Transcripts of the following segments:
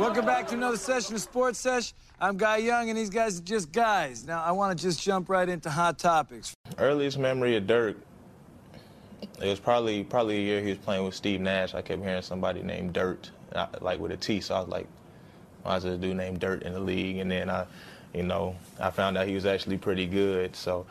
Welcome back to another session of Sports Sesh. I'm Guy Young, and these guys are just guys. Now, I want to just jump right into hot topics. Earliest memory of Dirk, it was probably probably a year he was playing with Steve Nash. I kept hearing somebody named Dirt, uh, like with a T. So I was like, why is a dude named Dirt in the league? And then I, you know, I found out he was actually pretty good. So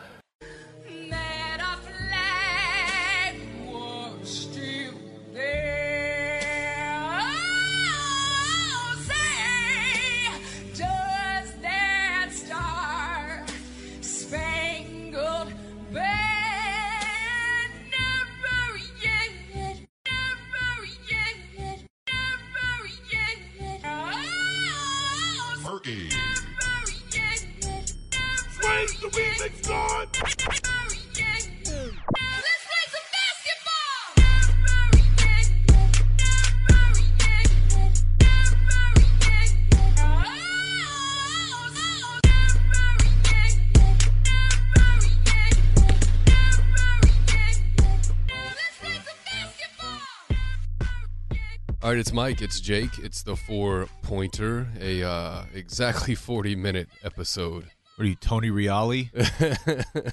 right, it's Mike, it's Jake, it's the four pointer, a uh, exactly 40 minute episode. What are you, Tony Reali?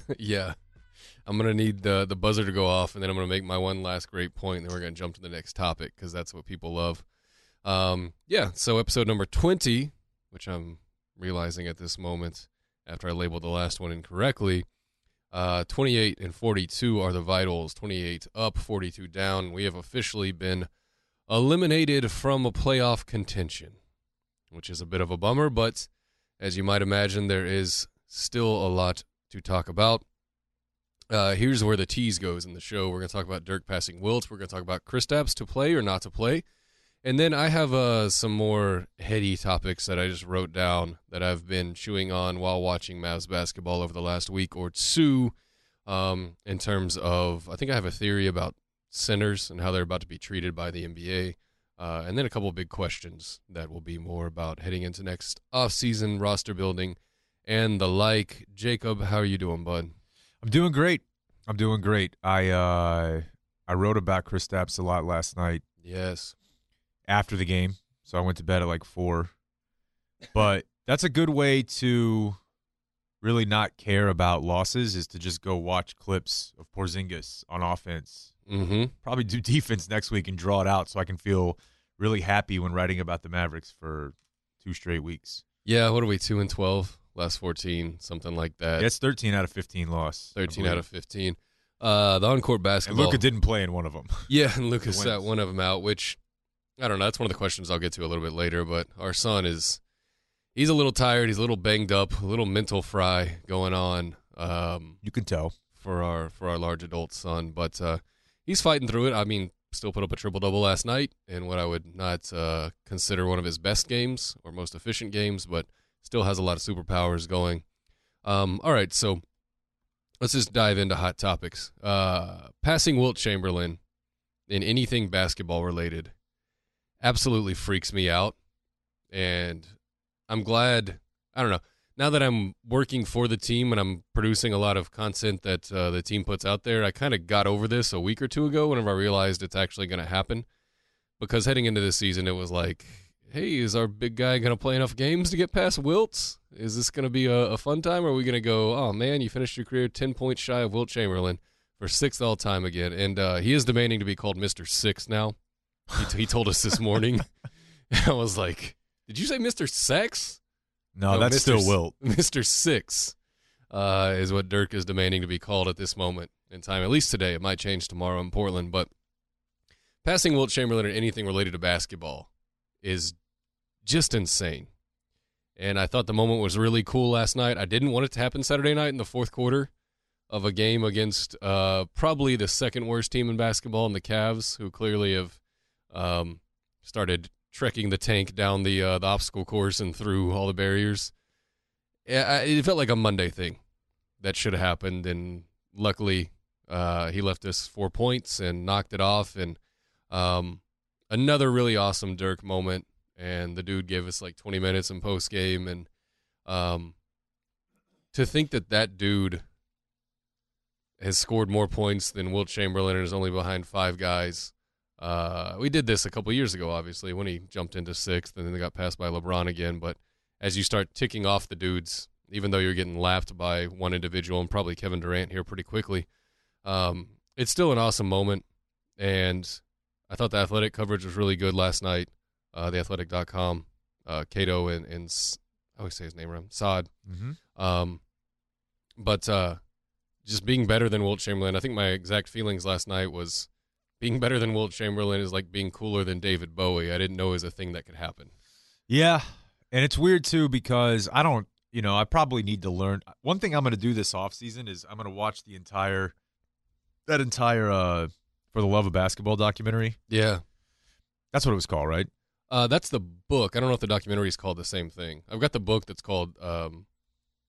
yeah. I'm going to need the, the buzzer to go off, and then I'm going to make my one last great point, and then we're going to jump to the next topic because that's what people love. Um, yeah, so episode number 20, which I'm realizing at this moment after I labeled the last one incorrectly. Uh, 28 and 42 are the vitals. 28 up, 42 down. We have officially been eliminated from a playoff contention, which is a bit of a bummer, but as you might imagine, there is still a lot to talk about. Uh, here's where the tease goes in the show. We're going to talk about Dirk passing Wilt. We're going to talk about Kristaps to play or not to play. And then I have uh, some more heady topics that I just wrote down that I've been chewing on while watching Mavs basketball over the last week or two. Um, in terms of, I think I have a theory about centers and how they're about to be treated by the NBA. Uh, and then a couple of big questions that will be more about heading into next off-season roster building and the like. Jacob, how are you doing, bud? I'm doing great. I'm doing great. I uh, I wrote about Kristaps a lot last night. Yes. After the game, so I went to bed at like four. But that's a good way to really not care about losses is to just go watch clips of Porzingis on offense Mm-hmm. Probably do defense next week and draw it out so I can feel really happy when writing about the Mavericks for two straight weeks. Yeah, what are we, 2 and 12? Last 14, something like that. Yeah, 13 out of 15 loss. 13 out of 15. Uh, the on-court basketball. And Luka didn't play in one of them. Yeah, and Luka sat one of them out, which, I don't know, that's one of the questions I'll get to a little bit later, but our son is, he's a little tired. He's a little banged up, a little mental fry going on. Um, you can tell. For our, for our large adult son, but, uh, he's fighting through it. I mean, still put up a triple double last night in what I would not uh, consider one of his best games or most efficient games, but still has a lot of superpowers going. Um, all right, so let's just dive into hot topics. Uh, passing Wilt Chamberlain in anything basketball related absolutely freaks me out, and I'm glad. I don't know now that I'm working for the team and I'm producing a lot of content that uh, the team puts out there, I kind of got over this a week or two ago whenever I realized it's actually going to happen. Because heading into this season, it was like, hey, is our big guy going to play enough games to get past Wilts? Is this going to be a, a, fun time? Or are we going to go, oh man, you finished your career 10 points shy of Wilt Chamberlain for sixth all time again? And uh, he is demanding to be called Mr. Six now. He, t- he told us this morning. I was like, did you say Mr. Sex? No, no that's Mr. still Wilt. Mr. Six uh, is what Dirk is demanding to be called at this moment in time. At least today. It might change tomorrow in Portland, but passing Wilt Chamberlain or anything related to basketball is just insane. And I thought the moment was really cool last night. I didn't want it to happen Saturday night in the fourth quarter of a game against uh, probably the second worst team in basketball in the Cavs, who clearly have um, started trekking the tank down the uh, the obstacle course and through all the barriers. It felt like a Monday thing that should have happened, and luckily uh, he left us four points and knocked it off. And um, another really awesome Dirk moment, and the dude gave us like 20 minutes in post game, and um, to think that that dude has scored more points than Wilt Chamberlain and is only behind five guys Uh, we did this a couple years ago, obviously, when he jumped into sixth, and then they got passed by LeBron again. But as you start ticking off the dudes, even though you're getting lapped by one individual and probably Kevin Durant here pretty quickly, um, it's still an awesome moment. And I thought the athletic coverage was really good last night. Uh, theathletic.com, uh, Cato and, and I always say his name wrong, Saad. Mm-hmm. Um, but uh, just being better than Wilt Chamberlain, I think my exact feelings last night was being better than Wilt Chamberlain is like being cooler than David Bowie. I didn't know it was a thing that could happen. Yeah, and it's weird too because I don't, you know, I probably need to learn. One thing I'm going to do this off season is I'm going to watch the entire that entire uh for the love of basketball documentary. Yeah. That's what it was called, right? Uh, that's the book. I don't know if the documentary is called the same thing. I've got the book that's called um,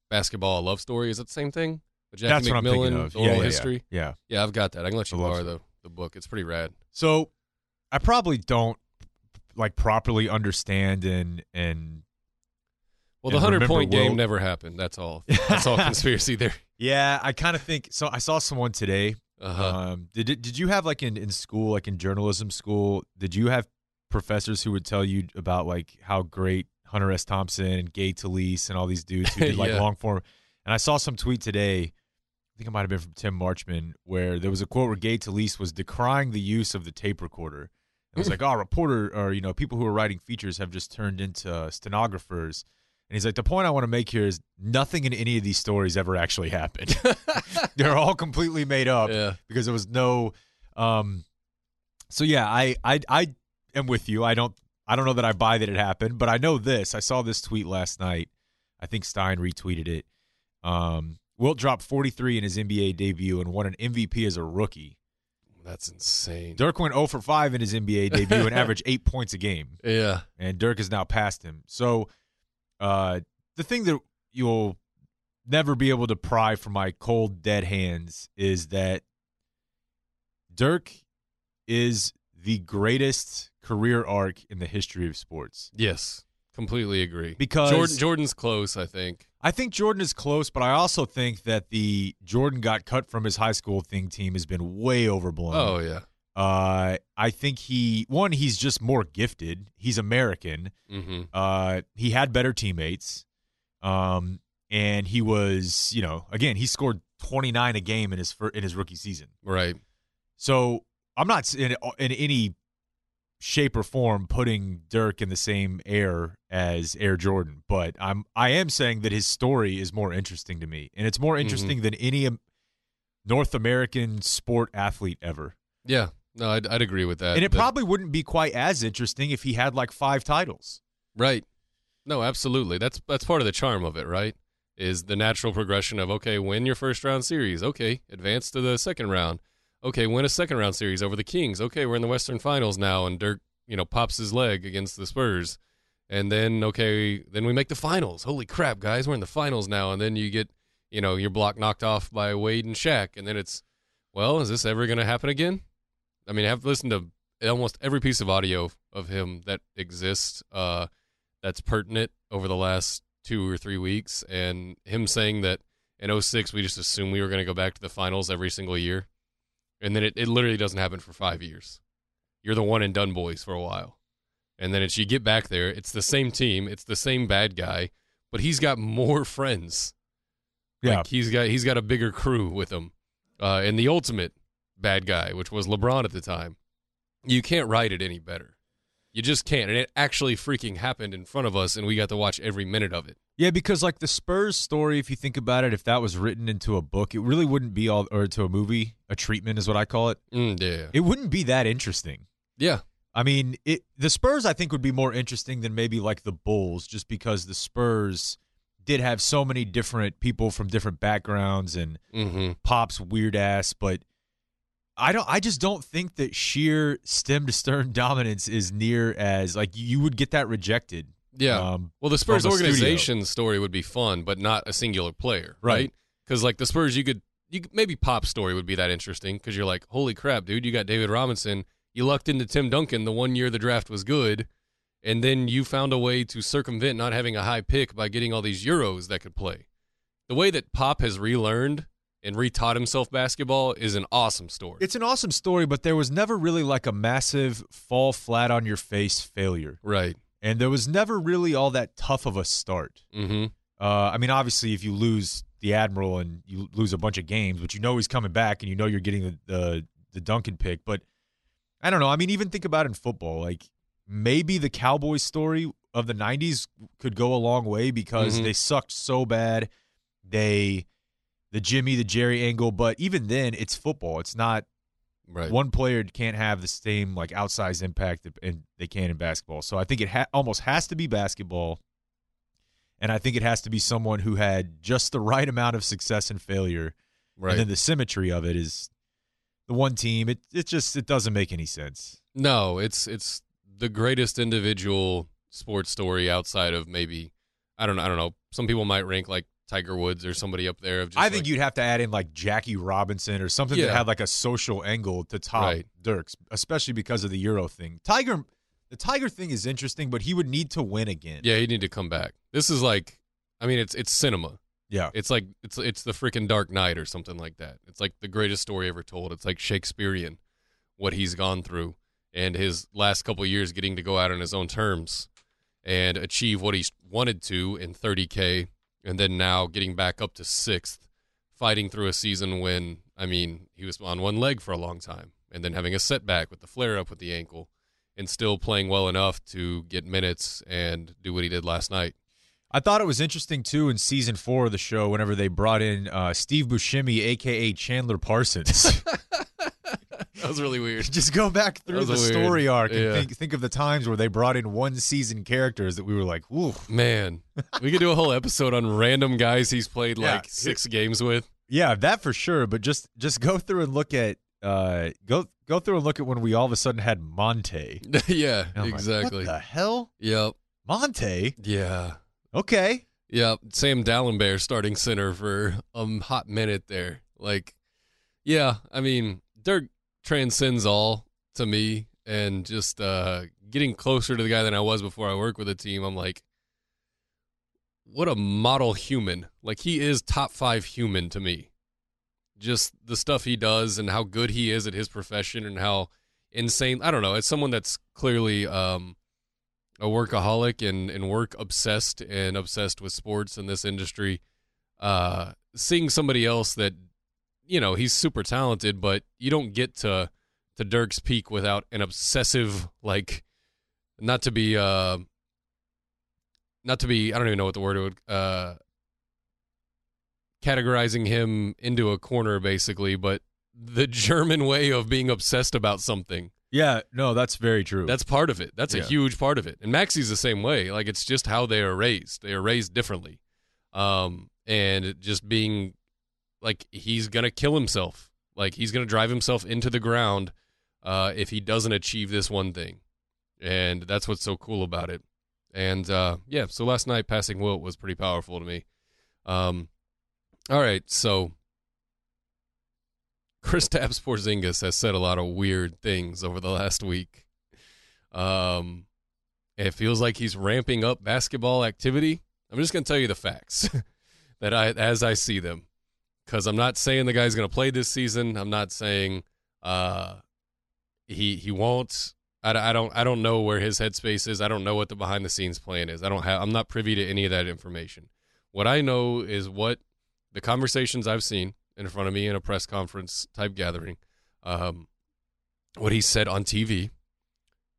Basketball a Love Story. Is that the same thing? Jackie That's what I'm thinking of. Yeah, yeah, history. Yeah. yeah. Yeah, I've got that. I can let you borrow the book. It's pretty rad. So I probably don't like properly understand and and Well, the hundred point game never happened. That's all. That's all conspiracy there. yeah, I kind of think so. I saw someone today. Uh-huh. Um, did did you have like in in school, like in journalism school, did you have professors who would tell you about like how great Hunter S. Thompson and Gay Talese and all these dudes who did like Yeah. long form? And I saw some tweet today. I think it might have been from Tim Marchman, where there was a quote where Gay Talese was decrying the use of the tape recorder. It was like, oh, reporter or you know, people who are writing features have just turned into stenographers. And he's like, the point I want to make here is nothing in any of these stories ever actually happened. They're all completely made up yeah. because there was no. Um, so yeah, I I I am with you. I don't I don't know that I buy that it happened, but I know this. I saw this tweet last night. I think Stein retweeted it. Um, Wilt dropped 43 in his NBA debut and won an MVP as a rookie. That's insane. Dirk went 0 for 5 in his NBA debut and averaged eight points a game. Yeah. and Dirk has now passed him. So, uh, the thing that you'll never be able to pry from my cold, dead hands is that Dirk is the greatest career arc in the history of sports. Yes. Completely agree. Because- Jordan, Jordan's close, I think. I think Jordan is close, but I also think that the Jordan got cut from his high school thing team has been way overblown. Oh yeah. Uh, I think he one he's just more gifted. He's American. Mm-hmm. Uh, he had better teammates. Um, and he was, you know, again, he scored 29 a game in his fir- in his rookie season. Right. So I'm not in, in any shape or form putting Dirk in the same air as Air Jordan, but I'm I am saying that his story is more interesting to me, and it's more mm-hmm. interesting than any North American sport athlete ever. Yeah. No, I'd, I'd agree with that. and it That- probably wouldn't be quite as interesting if he had like five titles. Right. No, absolutely. That's that's part of the charm of it, right? Is the natural progression of okay, win your first round series. Okay, advance to the second round. Okay, win a second round series over the Kings. Okay, we're in the Western Finals now, and Dirk, you know, pops his leg against the Spurs. And then okay, then we make the finals. Holy crap, guys, we're in the finals now. And then you get, you know, your block knocked off by Wade and Shaq, and then it's, well, is this ever going to happen again? I mean, I've listened to almost every piece of audio of him that exists. Uh, that's pertinent over the last two or three weeks. And him saying that in 06, we just assumed we were going to go back to the finals every single year. And then it, it literally doesn't happen for five years. You're the one and done boys for a while. And then it's you get back there, it's the same team, it's the same bad guy, but he's got more friends. Yeah. Like he's got he's got a bigger crew with him. Uh, and the ultimate bad guy, which was LeBron at the time. You can't write it any better. You just can't. And it actually freaking happened in front of us, and we got to watch every minute of it. Yeah, because like the Spurs story, if you think about it, if that was written into a book, it really wouldn't be all or to a movie, a treatment is what I call it. Mm, yeah. It wouldn't be that interesting. Yeah. I mean, it the Spurs I think would be more interesting than maybe like the Bulls, just because the Spurs did have so many different people from different backgrounds and Mm-hmm. Pop's weird ass, but I don't I just don't think that sheer stem to stern dominance is near as like you would get that rejected. Yeah. Um, well, the Spurs from a studio. organization story would be fun, but not a singular player, Right. right? Because like the Spurs, you could, you could, maybe Pop story would be that interesting because you're like, holy crap, dude, you got David Robinson. You lucked into Tim Duncan the one year the draft was good, and then you found a way to circumvent not having a high pick by getting all these Euros that could play. The way that Pop has relearned and retaught himself basketball is an awesome story. It's an awesome story, but there was never really like a massive fall flat on your face failure. right. And there was never really all that tough of a start. Mm-hmm. Uh, I mean, obviously, if you lose the Admiral and you lose a bunch of games, but you know he's coming back and you know you're getting the, the, the Duncan pick. But I don't know. I mean, even think about it in football. Like maybe the Cowboys story of the 90s could go a long way because Mhm. they sucked so bad. They, the Jimmy, the Jerry angle. But even then, it's football. It's not Right. one player can't have the same like outsized impact that and they can in basketball. So I think it ha- almost has to be basketball, and I think it has to be someone who had just the right amount of success and failure, right. and then the symmetry of it is the one team. It it just it doesn't make any sense. No, it's it's the greatest individual sports story outside of maybe I don't know, I don't know. Some people might rank like Tiger Woods or somebody up there of just I think like- you'd have to add in like Jackie Robinson or something that had like a social angle to top Right. Dirks, especially because of the Euro thing. Tiger, the Tiger thing is interesting, but he would need to win again. Yeah, you need to come back. This is like I mean it's it's cinema. yeah. It's like it's it's the freaking Dark Knight or something like that. It's like the greatest story ever told. It's like Shakespearean what he's gone through and his last couple of years getting to go out on his own terms and achieve what he wanted to in 30k and then now getting back up to 6th fighting through a season when I mean, he was on one leg for a long time and then having a setback with the flare up with the ankle and still playing well enough to get minutes and do what he did last night. I thought it was interesting too in season four of the show whenever they brought in uh, Steve Buscemi, aka Chandler Parsons. That was really weird. Just go back through the weird. story arc and Yeah. think think of the times where they brought in one season characters that we were like, "Ooh, Man, we could do a whole episode on random guys he's played Yeah. like six games with. yeah, that for sure." But just just go through and look at uh go go through and look at when we all of a sudden had Monta. yeah, like, exactly. what the hell, Yep. Monta? Yeah. Okay, Yeah, Sam Dalembert starting center for a hot minute there. Like, yeah, I mean, Dirk transcends all to me and just uh getting closer to the guy than I was before I worked with a team. I'm like, what a model human. Like he is top five human to me. Just the stuff he does and how good he is at his profession and how insane I don't know, it's someone that's clearly um a workaholic and, and work obsessed and obsessed with sports in this industry. Uh seeing somebody else that you know, he's super talented, but you don't get to to Dirk's peak without an obsessive like not to be uh not to be I don't even know what the word would uh categorizing him into a corner basically, but the German way of being obsessed about something. Yeah, no, that's very true. That's part of it. That's a huge part of it. And Maxi's the same way. Like it's just how they are raised. They are raised differently. Um and just being like he's going to kill himself. Like he's going to drive himself into the ground uh if he doesn't achieve this one thing. And that's what's so cool about it. And uh yeah, so last night passing Wilt was pretty powerful to me. Um all right, so Kristaps Porzingis has said a lot of weird things over the last week. Um, it feels like he's ramping up basketball activity. I'm just going to tell you the facts that I as I see them, because I'm not saying the guy's going to play this season. I'm not saying uh, he he won't. I, I don't I don't know where his headspace is. I don't know what the behind the scenes plan is. I don't have. I'm not privy to any of that information. What I know is what the conversations I've seen in front of me in a press conference type gathering, um, what he said on TV,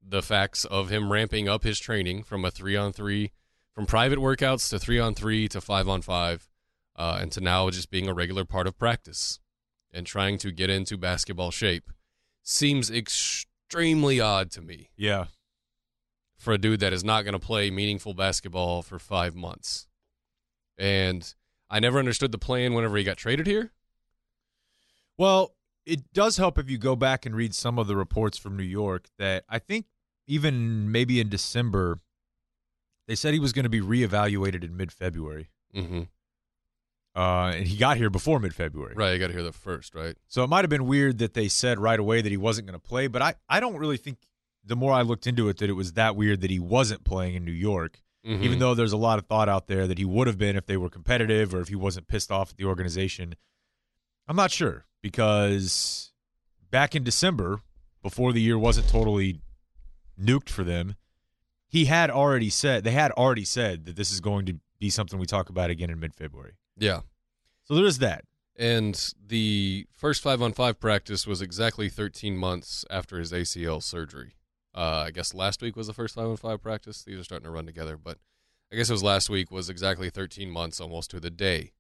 the facts of him ramping up his training from a three on three, from private workouts to three on three to five on five, uh, and to now just being a regular part of practice and trying to get into basketball shape seems extremely odd to me yeah. for a dude that is not going to play meaningful basketball for five months. And I never understood the plan whenever he got traded here. Well, it does help if you go back and read some of the reports from New York that I think even maybe in December, they said he was going to be reevaluated in mid February. Mm-hmm. Uh, and he got here before mid February. Right, he got here the first, right? So it might have been weird that they said right away that he wasn't going to play, but I, I don't really think the more I looked into it that it was that weird that he wasn't playing in New York, Mhm. even though there's a lot of thought out there that he would have been if they were competitive or if he wasn't pissed off at the organization. I'm not sure because back in December, before the year wasn't totally nuked for them, he had already said they had already said that this is going to be something we talk about again in mid-February. Yeah. So there is that. And the first five on five practice was exactly 13 months after his ACL surgery. Uh, I guess last week was the first five on five practice. These are starting to run together, but I guess it was last week was exactly 13 months almost to the day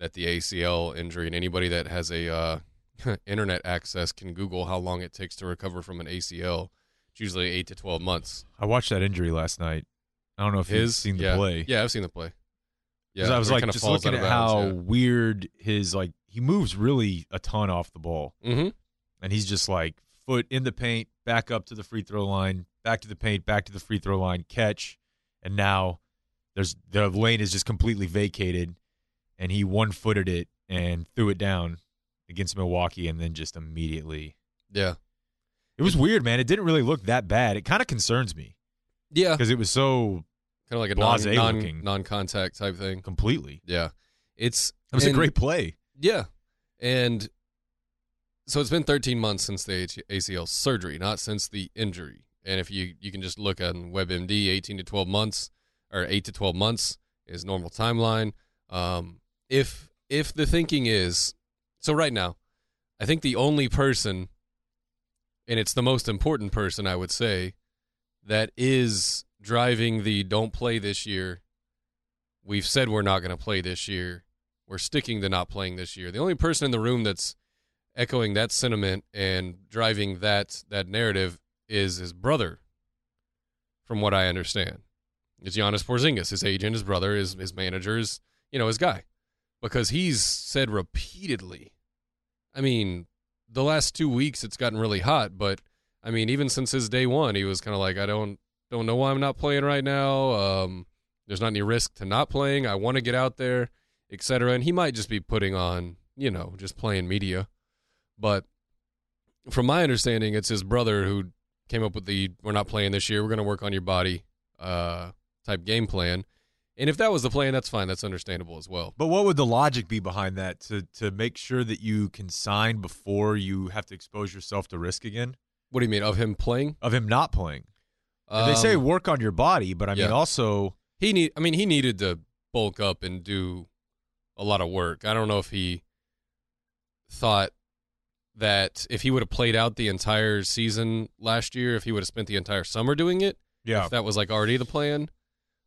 that the ACL injury. And anybody that has a uh, internet access can Google how long it takes to recover from an ACL. It's usually eight to 12 months. I watched that injury last night. I don't know if you've His seen the yeah. play. Yeah, I've seen the play. Yeah, I was like just looking at of how bounds, weird his like he moves really a ton off the ball, yeah. Mhm. and he's just like foot in the paint, back up to the free throw line, back to the paint, back to the free throw line, catch, and now there's the lane is just completely vacated, and he one footed it and threw it down against Milwaukee, and then just immediately Yeah. it was weird, man. It didn't really look that bad. It kind of concerns me Yeah. because it was so Kind of like a non, Blasé non, looking. non-contact type thing. completely. Yeah. It's It was and- a great play. Yeah. And so it's been 13 months since the ACL surgery, not since the injury. And if you you can just look on WebMD, 18 to 12 months or 8 to 12 months is normal timeline. Um, if if the thinking is so right now, I think the only person and it's the most important person I would say that is driving the don't play this year. We've said we're not going to play this year. We're sticking to not playing this year. The only person in the room that's echoing that sentiment and driving that that narrative is his brother, from what I understand. It's Janis Porzingis, his agent, his brother, his his manager, his you know his guy, because he's said repeatedly. I mean, the last two weeks it's gotten really hot, but I mean, even since his day one, he was kind of like, I don't don't know why I'm not playing right now. Um, there's not any risk to not playing. I want to get out there, etc. And he might just be putting on, you know, just playing media. But from my understanding, it's his brother who came up with the "we're not playing this year. We're going to work on your body" uh, type game plan. And if that was the plan, that's fine. That's understandable as well. But what would the logic be behind that to to make sure that you can sign before you have to expose yourself to risk again What do you mean of him playing? of him not playing? And they say Um, work on your body, but I mean also he need. I mean, he needed to bulk up and do a lot of work. I don't know if he thought that if he would have played out the entire season last year, if he would have spent the entire summer doing it, yeah. if that was like already the plan.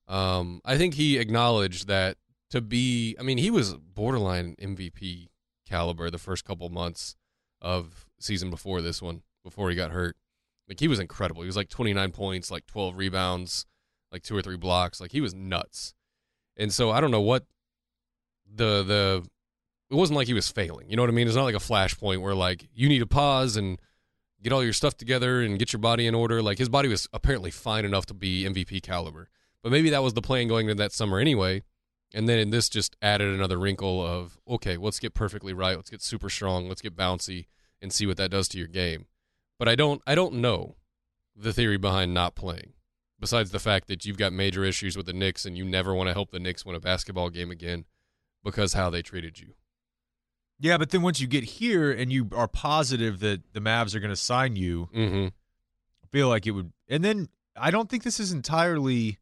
Um, I think he acknowledged that to be. I mean, he was borderline MVP caliber the first couple months of season before this one, before he got hurt. Like he was incredible. He was like 29 points, like 12 rebounds, like two or three blocks. Like he was nuts. And so I don't know what the the it wasn't like he was failing. You know what I mean? It's not like a flashpoint where like you need to pause and get all your stuff together and get your body in order. Like his body was apparently fine enough to be MVP caliber. But maybe that was the plan going into that summer anyway. And then this just added another wrinkle of okay, let's get perfectly right, let's get super strong, let's get bouncy and see what that does to your game. But I don't I don't know the theory behind not playing. Besides the fact that you've got major issues with the Knicks and you never want to help the Knicks win a basketball game again because how they treated you. Yeah, but then once you get here and you are positive that the Mavs are going to sign you, Mm-hmm. I feel like it would. And then I don't think this is entirely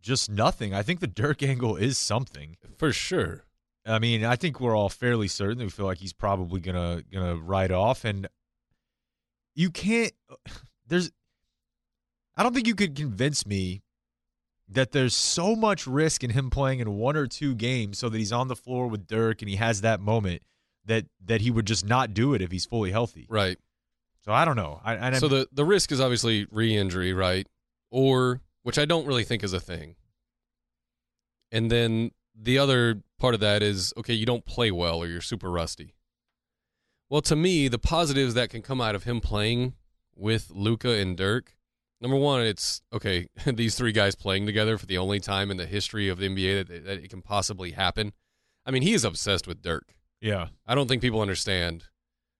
just nothing. I think the Dirk angle is something. For sure. I mean, I think we're all fairly certain that we feel like he's probably gonna gonna ride off, and you can't. There's, I don't think you could convince me that there's so much risk in him playing in one or two games, so that he's on the floor with Dirk and he has that moment that that he would just not do it if he's fully healthy. Right. So I don't know. I, and so the the risk is obviously re-injury, right? Or which I don't really think is a thing. And then the other part of that is okay, you don't play well or you're super rusty. Well, to me, the positives that can come out of him playing with Luka and Dirk, number one, it's okay. These three guys playing together for the only time in the history of the NBA that, that it can possibly happen. I mean, he is obsessed with Dirk. yeah, I don't think people understand.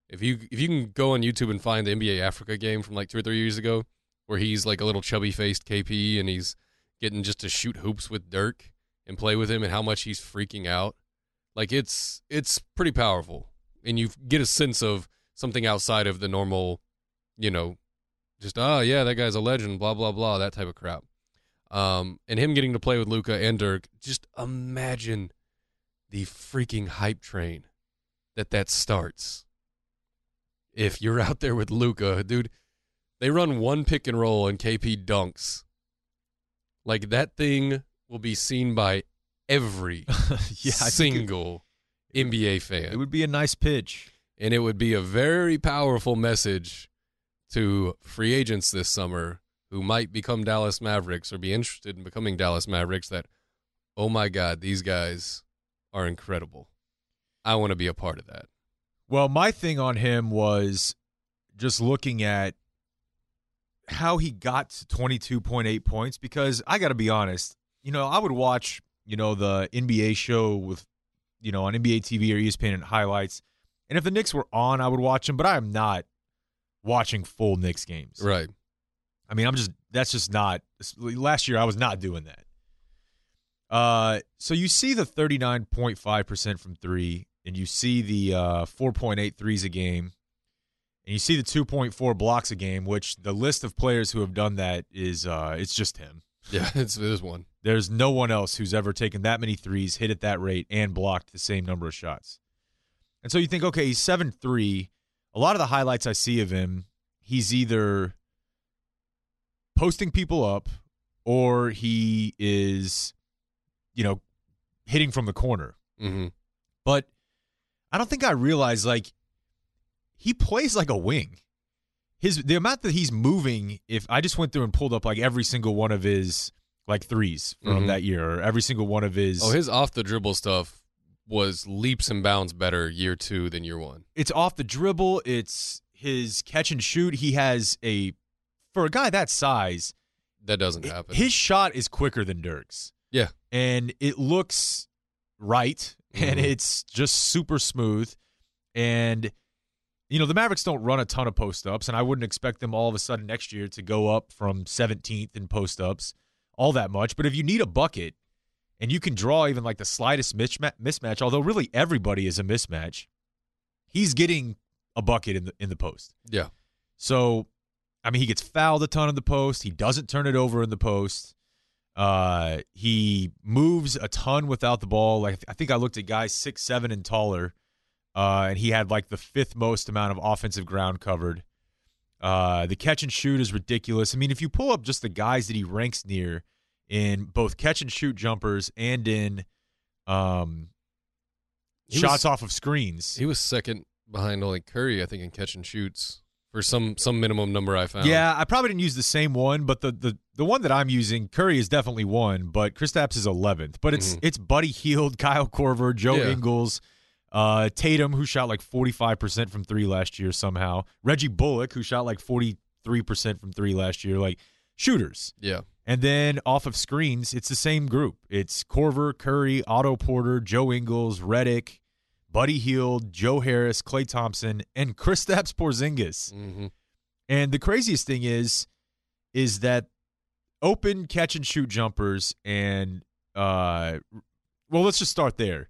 If you if you can go on YouTube and find the NBA Africa game from like two or three years ago, where he's like a little chubby faced KP and he's getting just to shoot hoops with Dirk and play with him and how much he's freaking out, like it's it's pretty powerful. and you get a sense of something outside of the normal, you know, just oh yeah, that guy's a legend, blah blah blah, that type of crap. Um, and him getting to play with Luka and Dirk, just imagine the freaking hype train that that starts. If you're out there with Luka, dude, they run one pick and roll and KP dunks. Like that thing will be seen by every yeah, think it- single NBA fan. it would be a nice pitch. and it would be a very powerful message to free agents this summer who might become Dallas Mavericks or be interested in becoming Dallas Mavericks that oh my god, these guys are incredible. I want to be a part of that. Well, my thing on him was just looking at how he got to 22.8 points because I got to be honest, you know, I would watch, you know, the NBA show with, you know, on NBA TV or ESPN and highlights. And if the Knicks were on, I would watch them, but I am not watching full Knicks games. Right. I mean, I'm just that's just not last year I was not doing that. Uh so you see the 39.5% from 3 and you see the uh 4.8 threes a game and you see the 2.4 blocks a game, which the list of players who have done that is uh it's just him. Yeah, it's there's one. There's no one else who's ever taken that many threes, hit at that rate, and blocked the same number of shots. And so you think, okay, he's 7 3. A lot of the highlights I see of him, he's either posting people up or he is, you know, hitting from the corner. Mm-hmm. But I don't think I realized, like, he plays like a wing. His the amount that he's moving, if I just went through and pulled up like every single one of his like threes from Mhm. that year, or every single one of his Oh, his off the dribble stuff was leaps and bounds better year two than year one. it's off the dribble, it's his catch and shoot. He has a for a guy that size, That doesn't happen. his shot is quicker than Dirk's. Yeah. And it looks right and Mhm. it's just super smooth. And you know, the Mavericks don't run a ton of post ups, and I wouldn't expect them all of a sudden next year to go up from 17th in post ups all that much. But if you need a bucket and you can draw even like the slightest mismatch, although really everybody is a mismatch, he's getting a bucket in the in the post. yeah. So, I mean, he gets fouled a ton in the post. He doesn't turn it over in the post. Uh, he moves a ton without the ball. Like I think I looked at guys six, seven, and taller, uh, and he had like the fifth most amount of offensive ground covered. Uh, the catch and shoot is ridiculous. I mean, if you pull up just the guys that he ranks near in both catch and shoot jumpers and in um, He shots was- off of screens, He was second behind only Curry, I think, in catch and shoots for some some minimum number I found. Yeah, I probably didn't use the same one, but the the, the one that I'm using, Curry is definitely one, but Kristaps is 11th. But it's Mhm. it's Buddy Hield, Kyle Korver, Joe Yeah. Ingles, uh, Tatum, who shot like 45% from three last year somehow, Reggie Bullock, who shot like 43% from three last year, like shooters. Yeah. And then off of screens, it's the same group. It's Korver, Curry, Otto Porter, Joe Ingles, Redick, Buddy Hield, Joe Harris, Klay Thompson, and Kristaps Porzingis. Mm-hmm. And the craziest thing is, is that open catch and shoot jumpers and uh, well, let's just start there.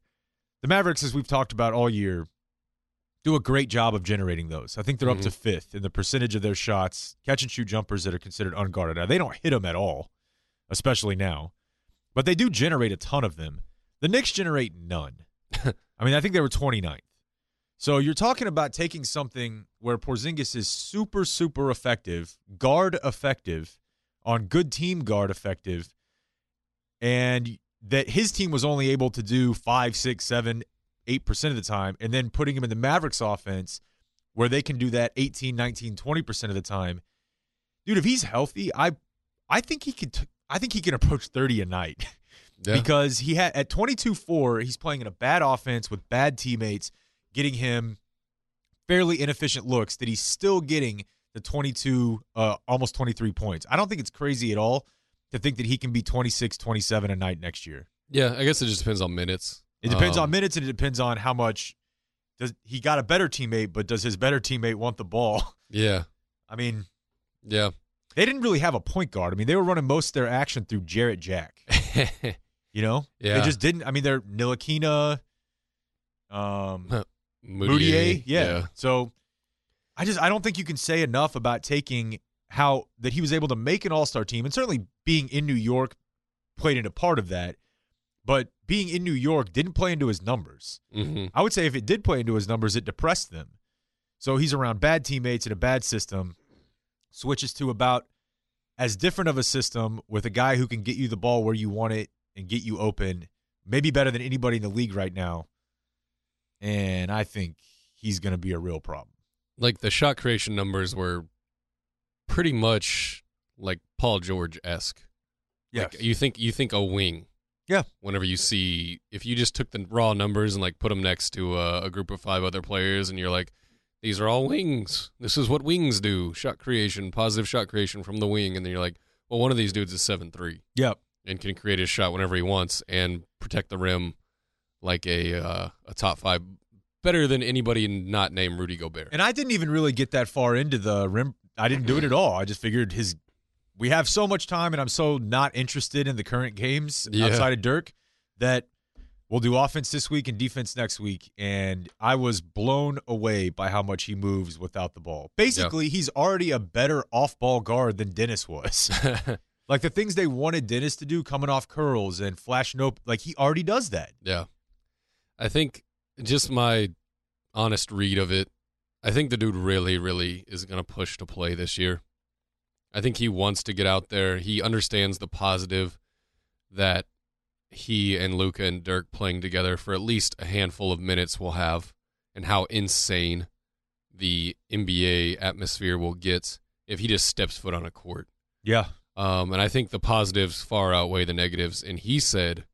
The Mavericks, as we've talked about all year, do a great job of generating those. I think they're up to mm-hmm. fifth in the percentage of their shots, catch and shoot jumpers that are considered unguarded. Now they don't hit them at all, especially now, but they do generate a ton of them. The Knicks generate none. I mean, I think they were 29th. So you're talking about taking something where Porzingis is super, super effective, guard effective, on good team guard effective, and that his team was only able to do five, six, seven, eight percent of the time, and then putting him in the Mavericks offense where they can do that 18, 19, 20 percent of the time. Dude, if he's healthy, I I think he could t- I think he can approach 30 a night. Yeah. because he had at 22-4 he's playing in a bad offense with bad teammates getting him fairly inefficient looks that he's still getting the 22 uh, almost 23 points i don't think it's crazy at all to think that he can be 26 27 a night next year yeah, I guess it just depends on minutes. it depends Um, on minutes and it depends on how much does he got a better teammate but does his better teammate want the ball Yeah, i mean yeah. they didn't really have a point guard i mean they were running most of their action through jarrett jack you know Yeah. they just didn't i mean they're ntilikina um Huh. Mudiay, yeah. So I just I don't think you can say enough about taking how that he was able to make an all-star team and certainly being in New York played into a part of that. But being in New York didn't play into his numbers. hmm I would say if it did play into his numbers, it depressed them. So he's around bad teammates in a bad system, switches to about as different of a system with a guy who can get you the ball where you want it and get you open, maybe better than anybody in the league right now. And I think he's going to be a real problem. Like the shot creation numbers were pretty much like Paul George esque. Like you think you think a wing. Yeah. Whenever you see, if you just took the raw numbers and like put them next to a, a group of five other players, and you're like, these are all wings. This is what wings do: shot creation, positive shot creation from the wing. And then you're like, well, one of these dudes is seven three Yep. and can create his shot whenever he wants and protect the rim like a uh, a top five, better than anybody not named Rudy Gobert. And I didn't even really get that far into the rim. I didn't do it mm-hmm. at all. I just figured his. We have so much time, and I'm so not interested in the current games Yeah. outside of Dirk that we'll do offense this week and defense next week. And I was blown away by how much he moves without the ball. Basically, he's already a better off-ball guard than Dennis was. like the things they wanted Dennis to do, coming off curls and flash nope, like he already does that. Yeah. I think just my honest read of it, I think the dude really, really is going to push to play this year. I think he wants to get out there. He understands the positive that he and Luka and Dirk playing together for at least a handful of minutes will have and how insane the NBA atmosphere will get if he just steps foot on a court. Yeah. Um, and I think the positives far outweigh the negatives. And he said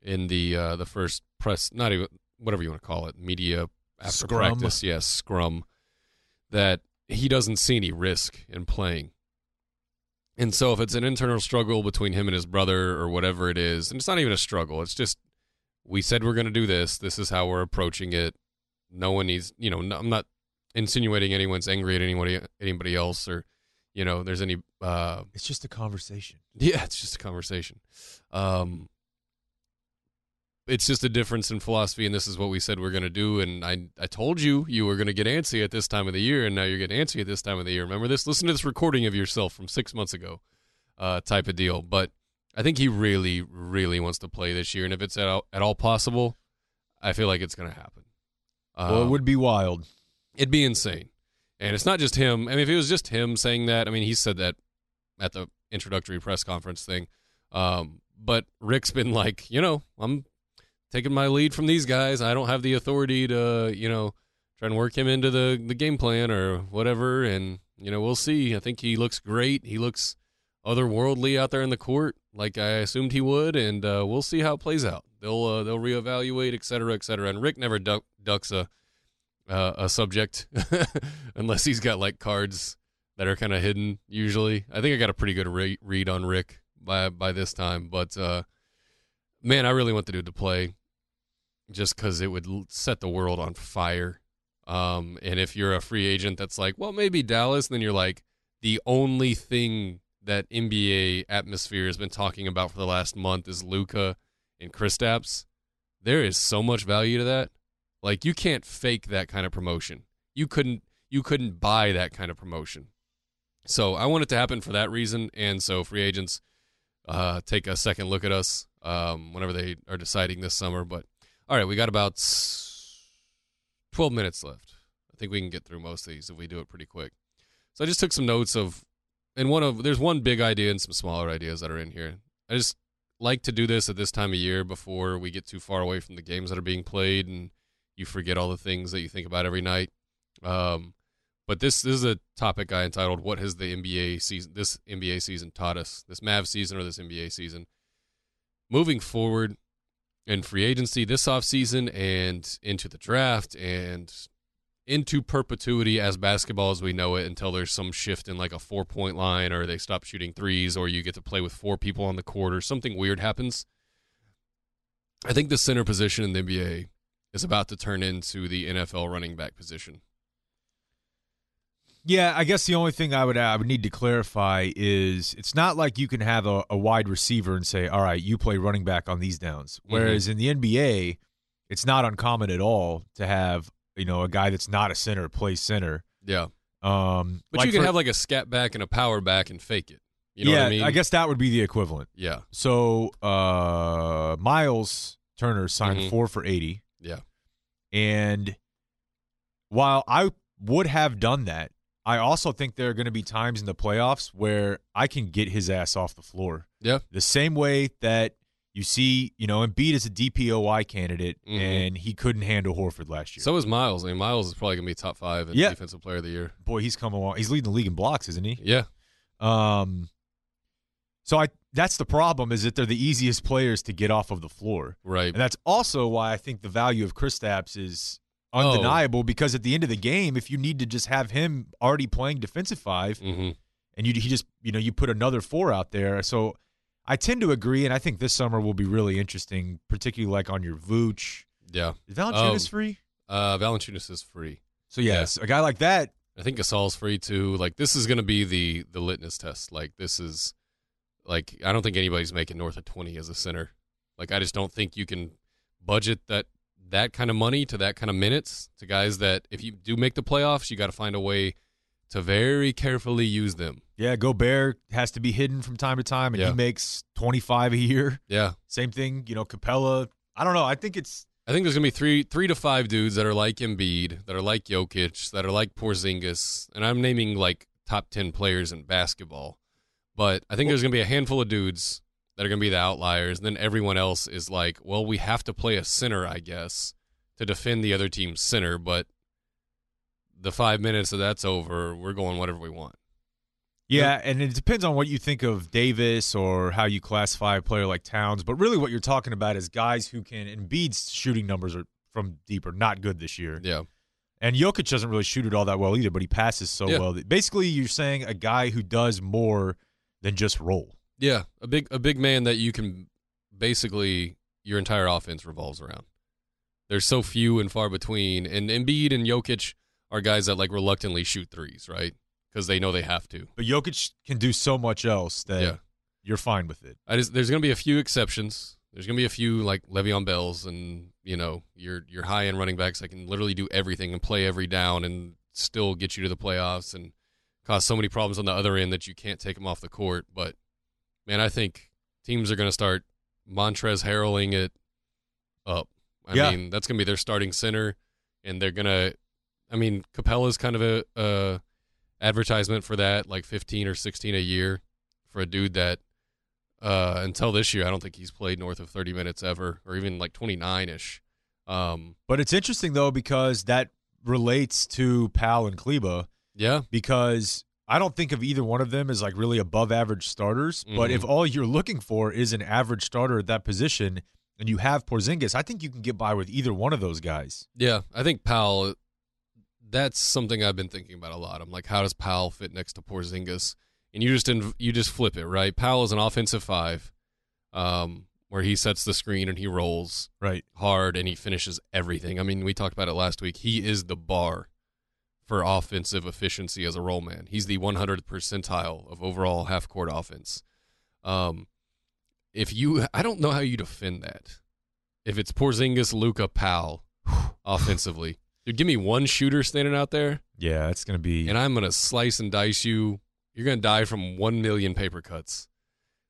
in the uh, the first press, not even whatever you want to call it, media after Scrum. practice, yes, scrum, that he doesn't see any risk in playing. And so, if it's an internal struggle between him and his brother or whatever it is, and it's not even a struggle, it's just we said we're going to do this. This is how we're approaching it. No one needs, you know, no, I'm not insinuating anyone's angry at anybody anybody else or you know there's any uh It's just a conversation. yeah, it's just a conversation. Um, it's just a difference in philosophy, and this is what we said we're going to do. And I, I told you you were going to get antsy at this time of the year, and now you're getting antsy at this time of the year. Remember this? Listen to this recording of yourself from six months ago, uh, type of deal. But I think he really, really wants to play this year, and if it's at all, at all possible, I feel like it's going to happen. well, it Um, would be wild. It'd be insane. And it's not just him. I mean, if it was just him saying that, I mean, he said that at the introductory press conference thing. Um, but Rick's been like, you know, I'm taking my lead from these guys. I don't have the authority to, you know, try and work him into the, the game plan or whatever. And, you know, we'll see. I think he looks great. He looks otherworldly out there in the court, like I assumed he would. And uh, we'll see how it plays out. They'll uh, they'll reevaluate, et cetera, et cetera. And Rick never duck, ducks a uh, a subject unless he's got like cards that are kind of hidden usually i think i got a pretty good re- read on rick by by this time but uh man i really want the dude to play just because it would set the world on fire um and if you're a free agent that's like well maybe dallas then you're like the only thing that nba atmosphere has been talking about for the last month is luka and Kristaps. there is so much value to that like you can't fake that kind of promotion. You couldn't you couldn't buy that kind of promotion. So I want it to happen for that reason. And so free agents uh, take a second look at us um, whenever they are deciding this summer. But all right, we got about twelve minutes left. I think we can get through most of these if we do it pretty quick. So I just took some notes of, and one of there's one big idea and some smaller ideas that are in here. I just like to do this at this time of year before we get too far away from the games that are being played and you forget all the things that you think about every night. Um, but this, this is a topic I entitled "What has the NBA season, this NBA season taught us, this Mavs season or this NBA season, moving forward in free agency this offseason and into the draft and into perpetuity as basketball as we know it until there's some shift in like a four point line or they stop shooting threes or you get to play with four people on the court or something weird happens. I think the center position in the NBA is about to turn into the NFL running back position. Yeah, I guess the only thing I would I would need to clarify is it's not like you can have a, a wide receiver and say, "All right, you play running back on these downs." Whereas in the NBA, it's not uncommon at all to have you know, a guy that's not a center play center. Yeah. Um, But like you can for- have like a scat back and a power back and fake it. You know yeah, what I mean? guess that would be the equivalent. Yeah. So uh, Myles Turner signed Mhm. four for eighty, Yeah. and while I would have done that, I also think there are going to be times in the playoffs where I can get his ass off the floor. Yeah. The same way that you see, you know, Embiid is a DPOY candidate, Mhm. and he couldn't handle Horford last year. So is Myles. I mean, Myles is probably gonna be top five in Yeah. defensive player of the year. boy, he's coming along. He's leading the league in blocks, isn't he? Yeah. Um, so I that's the problem is that they're the easiest players to get off of the floor, Right. and that's also why I think the value of Kristaps is Oh. undeniable. Because at the end of the game, if you need to just have him already playing defensive five, hmm and you he just you know you put another four out there, so I tend to agree, and I think this summer will be really interesting, particularly like on your Vooch. Yeah. Is Valanciunas Um, free? Uh, Valanciunas is free. So yes, a guy like that. I think Gasol's free too. Like this is going to be the the litmus test. Like this is like I don't think anybody's making north of 20 as a center. Like I just don't think you can budget that that kind of money to that kind of minutes to guys that if you do make the playoffs, you got to find a way to very carefully use them. Yeah, Gobert has to be hidden from time to time, and Yeah. he makes twenty five a year. Yeah. Same thing, you know, Capela. I don't know. I think it's I think there's gonna be three, three to five dudes that are like Embiid, that are like Jokic, that are like Porzingis, and I'm naming like top ten players in basketball. But I think there's gonna be a handful of dudes that are gonna be the outliers, and then everyone else is like, well, we have to play a center, I guess, to defend the other team's center. But the five minutes that that's over, we're going whatever we want. yeah, and it depends on what you think of Davis or how you classify a player like Towns. But really, what you're talking about is guys who can. Embiid's shooting numbers are from deep are not good this year, Yeah, and Jokic doesn't really shoot it all that well either. But he passes so Yeah. well. That basically, you're saying a guy who does more than just roll. Yeah, a big a big man that you can basically your entire offense revolves around. There's so few and far between, and Embiid and Jokic are guys that like reluctantly shoot threes, right? Because they know they have to. But Jokic can do so much else that Yeah. you're fine with it. I just there's gonna be a few exceptions. There's gonna be a few like Le'Veon Bells and you know your your high end running backs that can literally do everything and play every down and still get you to the playoffs and cause so many problems on the other end that you can't take them off the court. But man, I think teams are gonna start Montrezl Harreling it up. I Yeah. mean, that's gonna be their starting center, and they're gonna. I mean, Capela's kind of a, a advertisement for that, like fifteen or sixteen a year for a dude that uh, until this year, I don't think he's played north of 30 minutes ever, or even like 29 ish. Um, But it's interesting though because that relates to Powell and Kleber yeah, because I don't think of either one of them as like really above average starters. But Mhm. if all you're looking for is an average starter at that position and you have Porzingis, I think you can get by with either one of those guys. yeah. I think Powell. That's something I've been thinking about a lot. I'm like, how does Powell fit next to Porzingis? And you just inv- you just flip it, right? Powell is an offensive five, um, where he sets the screen and he rolls Right. hard and he finishes everything. I mean, we talked about it last week. He is the bar for offensive efficiency as a role man. He's the 100th percentile of overall half court offense. Um, if you, I don't know how you defend that. If it's Porzingis, Luka, Powell, offensively, dude, give me one shooter standing out there, Yeah, it's going to be. and I'm gonna slice and dice you. You're gonna die from one million paper cuts.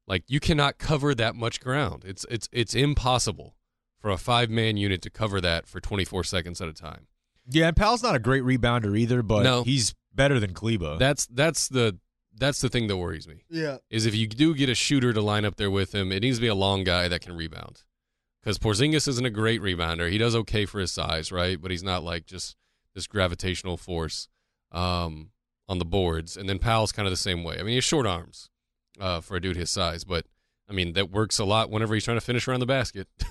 Like you cannot cover that much ground. It's it's it's impossible for a five man unit to cover that for 24 seconds at a time. Yeah, and Powell's not a great rebounder either, but No. he's better than Kleber. That's that's the that's the thing that worries me. Yeah. Is if you do get a shooter to line up there with him, it needs to be a long guy that can rebound. Because Porzingis isn't a great rebounder. He does okay for his size, right? But he's not like just this gravitational force um, on the boards. And then Powell's kind of the same way. I mean, he has short arms uh, for a dude his size, but I mean that works a lot whenever he's trying to finish around the basket.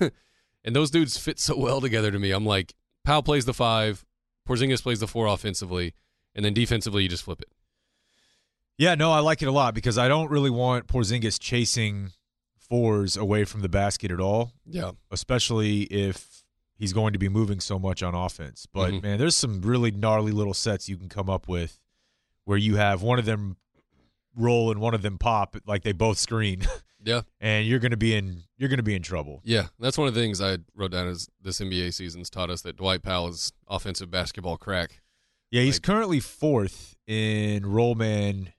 and those dudes fit so well together to me. I'm like, Powell plays the five, Porzingis plays the four offensively, and then defensively you just flip it. yeah, no, I like it a lot because I don't really want Porzingis chasing fours away from the basket at all. Yeah. especially if he's going to be moving so much on offense. But Mhm. man, there's some really gnarly little sets you can come up with where you have one of them roll and one of them pop, like they both screen. Yeah. and you're going to be in you're going to be in trouble. Yeah, that's one of the things I wrote down is this NBA season's taught us that Dwight Powell is offensive basketball crack. Yeah, he's Like- currently fourth in rollman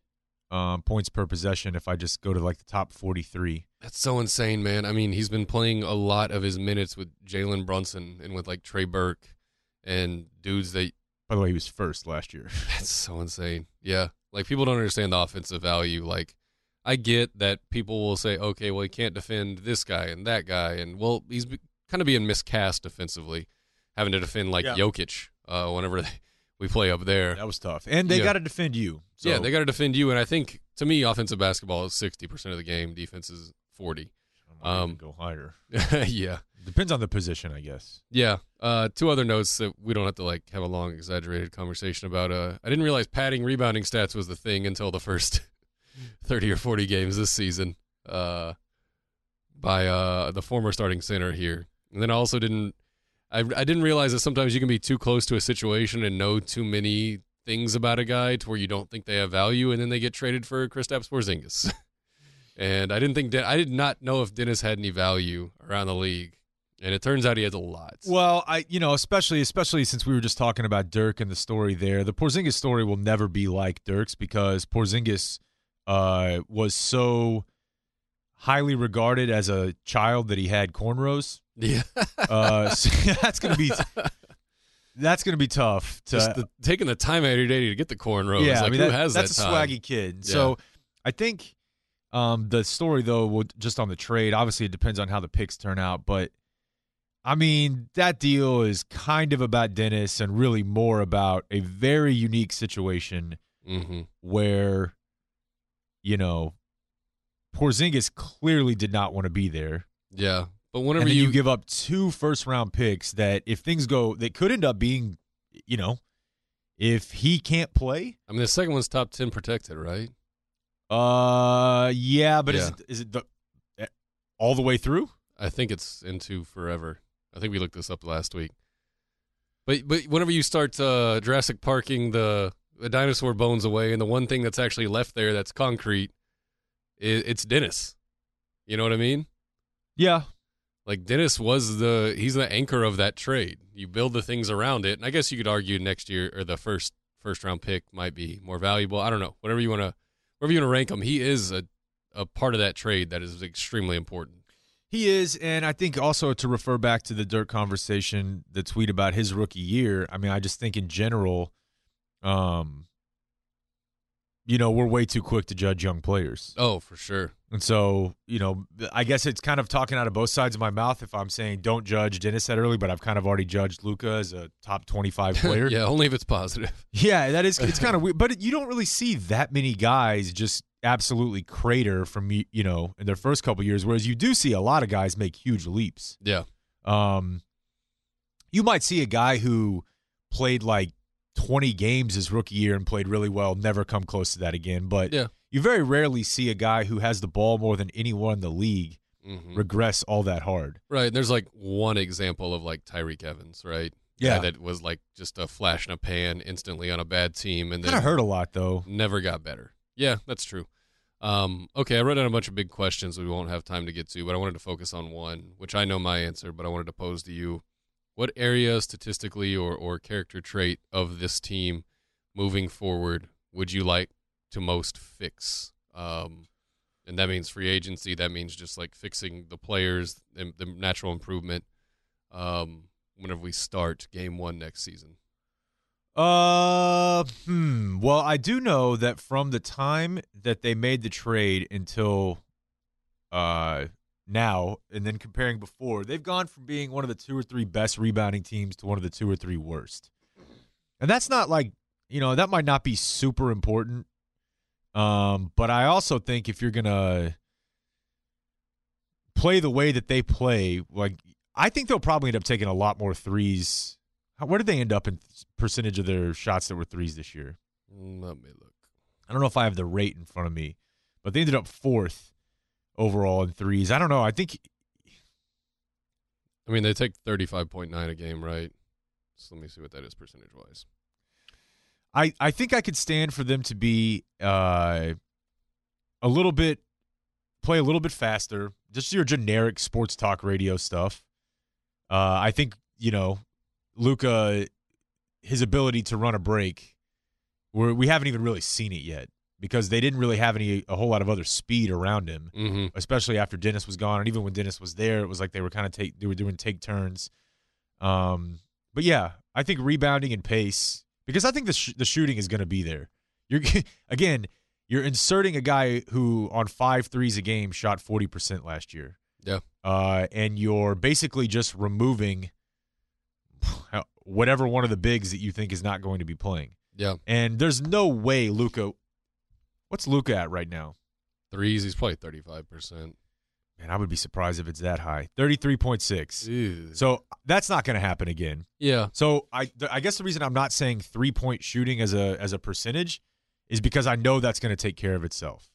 um, points per possession. If I just go to like the top 43, That's so insane, man. I mean, he's been playing a lot of his minutes with Jalen Brunson and with like Trey Burke and dudes that by the way, he was first last year. That's so insane. Yeah. Like people don't understand the offensive value. Like I get that people will say, okay, well, he can't defend this guy and that guy. And well, he's kind of being miscast defensively, having to defend like Yeah. Jokic uh, whenever they, we play up there. that was tough, and they Yeah. got to defend you. So, yeah, they got to defend you. And I think to me, offensive basketball is 60% of the game, defense is 40. I might even um, go higher. yeah. Depends on the position, I guess. Yeah. Uh, two other notes that we don't have to like have a long exaggerated conversation about. Uh, I didn't realize padding rebounding stats was the thing until the first thirty or forty games this season. Uh, by uh the former starting center here, and then I also didn't. I I didn't realize that sometimes you can be too close to a situation and know too many things about a guy to where you don't think they have value, and then they get traded for Kristaps Porzingis. and I didn't think Den- I did not know if Dennis had any value around the league, and it turns out he has a lot. Well, I you know, especially especially since we were just talking about Dirk and the story there. The Porzingis story will never be like Dirk's because Porzingis uh, was so highly regarded as a child that he had cornrows. Yeah, Uh, so that's gonna be that's gonna be tough to just the, taking the time out of your day to get the cornrows. yeah. like I mean, who that- has that's that a time? swaggy kid. So I think um, the story though, will, just on the trade, obviously it depends on how the picks turn out, but. I mean, that deal is kind of about Dennis and really more about a very unique situation hmm where, you know, Porzingis clearly did not want to be there. Yeah, but whenever you, you, give up two first round picks that if things go, they could end up being, you know, if he can't play, I mean, the second one's top ten protected, right? uh, yeah, but is Yeah. it is it the eh, all the way through? I think it's into forever. I think we looked this up last week. But but whenever you start uh, Jurassic Parking the, the dinosaur bones away, and the one thing that's actually left there that's concrete, i it's Dennis. You know what I mean? Yeah, Like Dennis was the he's the anchor of that trade. You build the things around it, and I guess you could argue next year or the first first round pick might be more valuable. I don't know. Whatever you want to, whatever you want to rank him, he is a a part of that trade that is extremely important. He is, and I think also to refer back to the Dirk conversation, the tweet about his rookie year. I mean, I just think in general, um, you know, we're way too quick to judge young players, Oh, for sure. and so you know, I guess it's kind of talking out of both sides of my mouth if I'm saying don't judge Dennis said early, but I've kind of already judged Luka as a top 25 player. yeah, only if it's positive. Yeah, that is it's kind of weird, but you don't really see that many guys just absolutely crater from you know in their first couple years, whereas you do see a lot of guys make huge leaps. Yeah. Um, you might see a guy who played like 20 games his rookie year and played really well, never come close to that again. But Yeah. you very rarely see a guy who has the ball more than anyone in the league hmm regress all that hard. Right. And there's like one example of like Tyreke Evans, right? Yeah. Guy that was like just a flash in a pan instantly on a bad team and then Kind of hurt a lot though. never got better. Yeah, that's true. Um, okay, I wrote down a bunch of big questions we won't have time to get to, but I wanted to focus on one, which I know my answer, but I wanted to pose to you. What area statistically or, or character trait of this team moving forward would you like to most fix? Um, and that means free agency. That means just like fixing the players, the, the natural improvement. Um, whenever we start game one next season. Uh, hmm. Well, I do know that from the time that they made the trade until uh now, and then comparing before, they've gone from being one of the two or three best rebounding teams to one of the two or three worst. And that's not like, you know, that might not be super important. Um, but I also think if you're gonna play the way that they play, like I think they'll probably end up taking a lot more threes. How, where did they end up in percentage of their shots that were threes this year? Mm, Let me look. I don't know if I have the rate in front of me, but they ended up fourth overall in threes. I don't know. I think I mean, they take 35.9 a game, right? So let me see what that is percentage wise. I, I think I could stand for them to be uh, a little bit play a little bit faster. Just your generic sports talk radio stuff. Uh, I think you know, Luka, his ability to run a break, we're, we haven't even really seen it yet because they didn't really have any a whole lot of other speed around him, Mm-hmm. especially after Dennis was gone, and even when Dennis was there, it was like they were kind of take they were doing take turns. Um, but yeah, I think rebounding and pace because I think the sh- the shooting is going to be there. You're again, you're inserting a guy who on five threes a game shot forty percent last year. Yeah. Uh, and you're basically just removing whatever one of the bigs that you think is not going to be playing. Yeah. And there's no way Luka. What's Luka at right now? Threes, he's probably 35%. Man, I would be surprised if it's that high. Thirty-three point six. So that's not going to happen again. yeah. So I, th- I guess the reason I'm not saying three point shooting as a as a percentage is because I know that's going to take care of itself.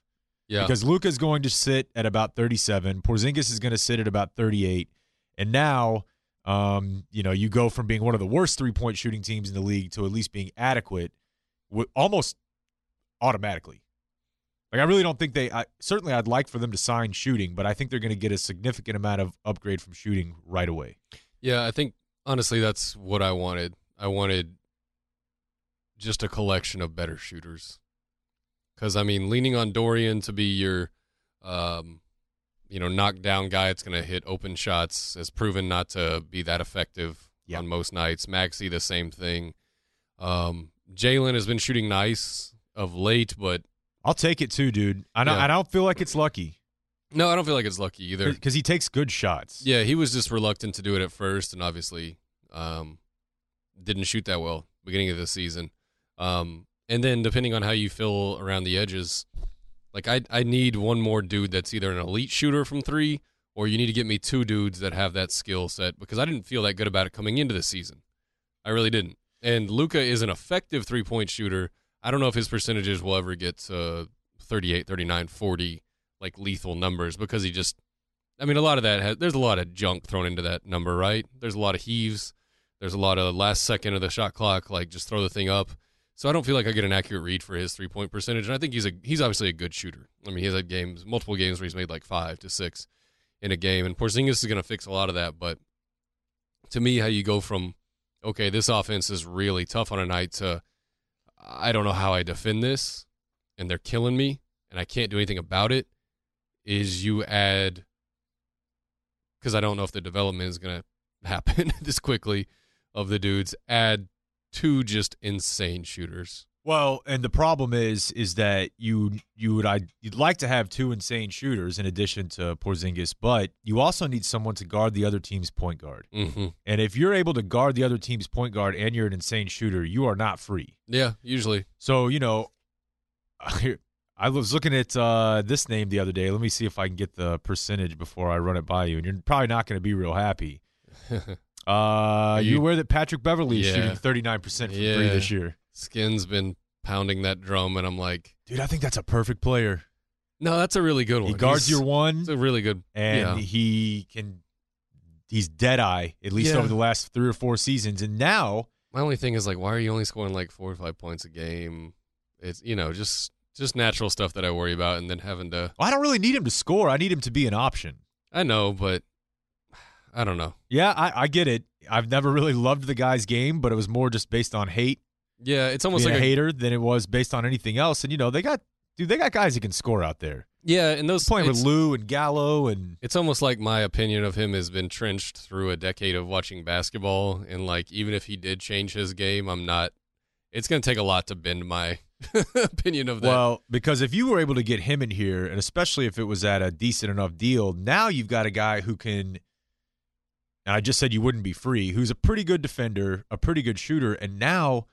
Yeah. Because Luka's going to sit at about 37, Porzingis is going to sit at about 38, and now, um, you know, you go from being one of the worst three point shooting teams in the league to at least being adequate, w- almost automatically. Like I really don't think they. I, certainly, I'd like for them to sign shooting, but I think they're going to get a significant amount of upgrade from shooting right away. Yeah, I think honestly that's what I wanted. I wanted just a collection of better shooters. Cuz I mean, leaning on Dorian to be your um you know, knockdown guy that's going to hit open shots has proven not to be that effective Yeah. on most nights. Maxi the same thing. Um Jalen has been shooting nice of late, but I'll take it too, dude. I don't. Yeah. I don't feel like it's lucky no, I don't feel like it's lucky either. because he takes good shots. Yeah, he was just reluctant to do it at first, and obviously um, didn't shoot that well beginning of the season. Um, and then depending on how you feel around the edges, like I I need one more dude that's either an elite shooter from three, or you need to get me two dudes that have that skill set because I didn't feel that good about it coming into the season. I really didn't. And Luka is an effective three point shooter. I don't know if his percentages will ever get to 38, 39, 40, like lethal numbers because he just I mean, a lot of that has, there's a lot of junk thrown into that number, right? There's a lot of heaves. There's a lot of last second of the shot clock, like just throw the thing up. So I don't feel like I get an accurate read for his three point percentage, and I think he's a he's obviously a good shooter. I mean, he's had games, multiple games where he's made like five to six in a game, and Porzingis is going to fix a lot of that. But to me, how you go from okay, this offense is really tough on a night to I don't know how I defend this, and they're killing me, and I can't do anything about it. Is you add because I don't know if the development is going to happen this quickly of the dudes. Add two just insane shooters. Well, and the problem is, is that you you would I you'd like to have two insane shooters in addition to Porzingis, but you also need someone to guard the other team's point guard. Mm-hmm. And if you're able to guard the other team's point guard and you're an insane shooter, you are not free. Yeah, usually. So you know, I was looking at uh, this name the other day. Let me see if I can get the percentage before I run it by you, and you're probably not going to be real happy. Uh, you, you- aware that Patrick Beverley is Yeah. shooting 39 percent from three this year? Skin's been pounding that drum, and I'm like, Dude, I think that's a perfect player. no, that's a really good one. He guards He's- your one, It's a really good. and yeah. he can. He's dead eye at least Yeah. over the last three or four seasons, and now My only thing is like, why are you only scoring like four or five points a game? It's you know just just natural stuff that I worry about, and then having to. I don't really need him to score. I need him to be an option. I know, but I don't know. Yeah, I, I get it. I've never really loved the guy's game, but it was more just based on hate, Yeah, it's almost like a a, hater, than it was based on anything else. And you know, they got dude, they got guys that can score out there. yeah, and those Playing with Lou and Gallo, and It's almost like my opinion of him has been trenched through a decade of watching basketball, and like even if he did change his game, I'm not. It's going to take a lot to bend my opinion of that. well, because if you were able to get him in here, and especially if it was at a decent enough deal, now you've got a guy who can. And I just said you wouldn't be free. Who's a pretty good defender, a pretty good shooter, and now,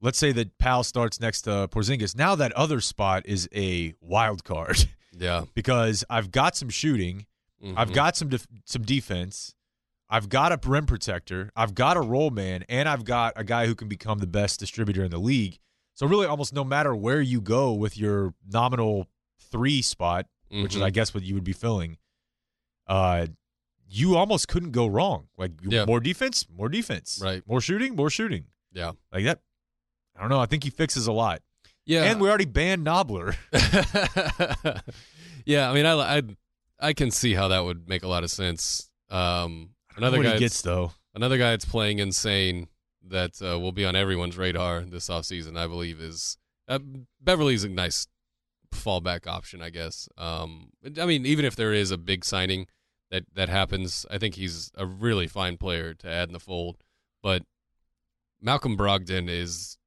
let's say that Powell starts next to Porzingis. Now that other spot is a wild card yeah, because I've got some shooting, I've Mhm. got some def- some defense, I've got a rim protector, I've got a roll man, and I've got a guy who can become the best distributor in the league. So really, almost no matter where you go with your nominal three spot, which is. I guess what you would be filling, uh, you almost couldn't go wrong. Like Yeah. more defense, more defense, Right. More shooting, more shooting. yeah, Like that. I don't know. I think he fixes a lot. yeah, And we already banned Nobler. Yeah, I mean, I, I, I can see how that would make a lot of sense. Um, another guy, that's- gets though. another guy that's playing insane that uh, will be on everyone's radar this offseason, I believe, is uh, Beverley's a nice fallback option, I guess. Um, I mean, even if there is a big signing that that happens, I think he's a really fine player to add in the fold. But Malcolm Brogdon is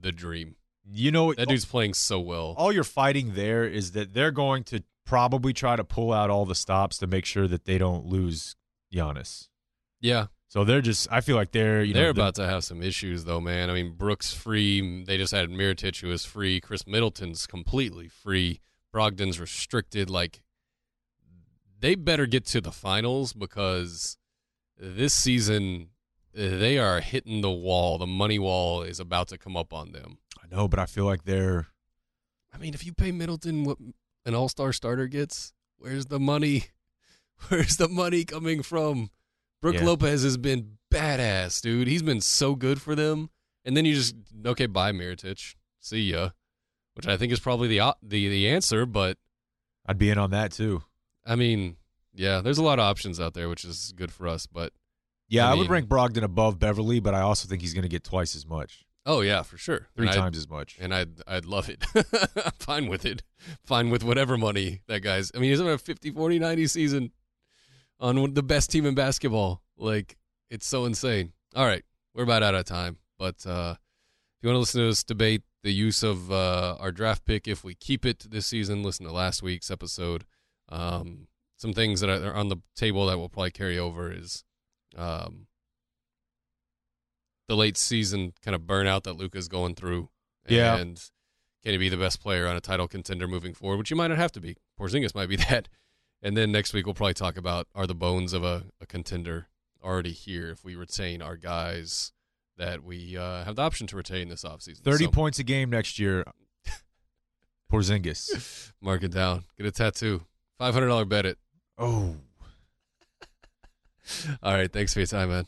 the dream. You know, That dude's playing so well. all you're fighting there is that they're going to probably try to pull out all the stops to make sure that they don't lose Giannis. Yeah, So they're just. I feel like they're. You they're know, about to have some issues though, man. I mean, Brooks free. They just had Mirotic who is free. Khris Middleton's completely free. Brogdon's restricted. Like they better get to the finals because this season they are hitting the wall. The money wall is about to come up on them. I know, but I feel like they're. I mean, if you pay Middleton what an All Star starter gets, where's the money? Where's the money coming from? Brooke Yeah. Lopez has been badass, dude. He's been so good for them. And then you just okay, bye Mirotic, see ya, which I think is probably the the the answer. But I'd be in on that too. I mean, yeah, there's a lot of options out there, which is good for us. But Yeah, I I, would rank Brogdon above Beverley, but I also think he's going to get twice as much, oh yeah, for sure, three And times as much. and I'd I'd love it. I'm fine with it. Fine with whatever money that guy's. I mean, he's having a 50, 40, 90 season on the best team in basketball. Like it's so insane. All right, we're about out of time, but uh, if you want to listen to us debate the use of uh, our draft pick if we keep it this season, listen to last week's episode. Um, some things that are on the table that will probably carry over is um, the late season kind of burnout that Luka's going through. Yeah. And can he be the best player on a title contender moving forward? Which you might not have to be. Porzingis might be that. And then next week we'll probably talk about are the bones of a, a contender already here if we retain our guys that we uh, have the option to retain this offseason. Thirty So, points a game next year. Porzingis. Mark it down. Get a tattoo. $500 bet it. Oh. All right. Thanks for your time, man.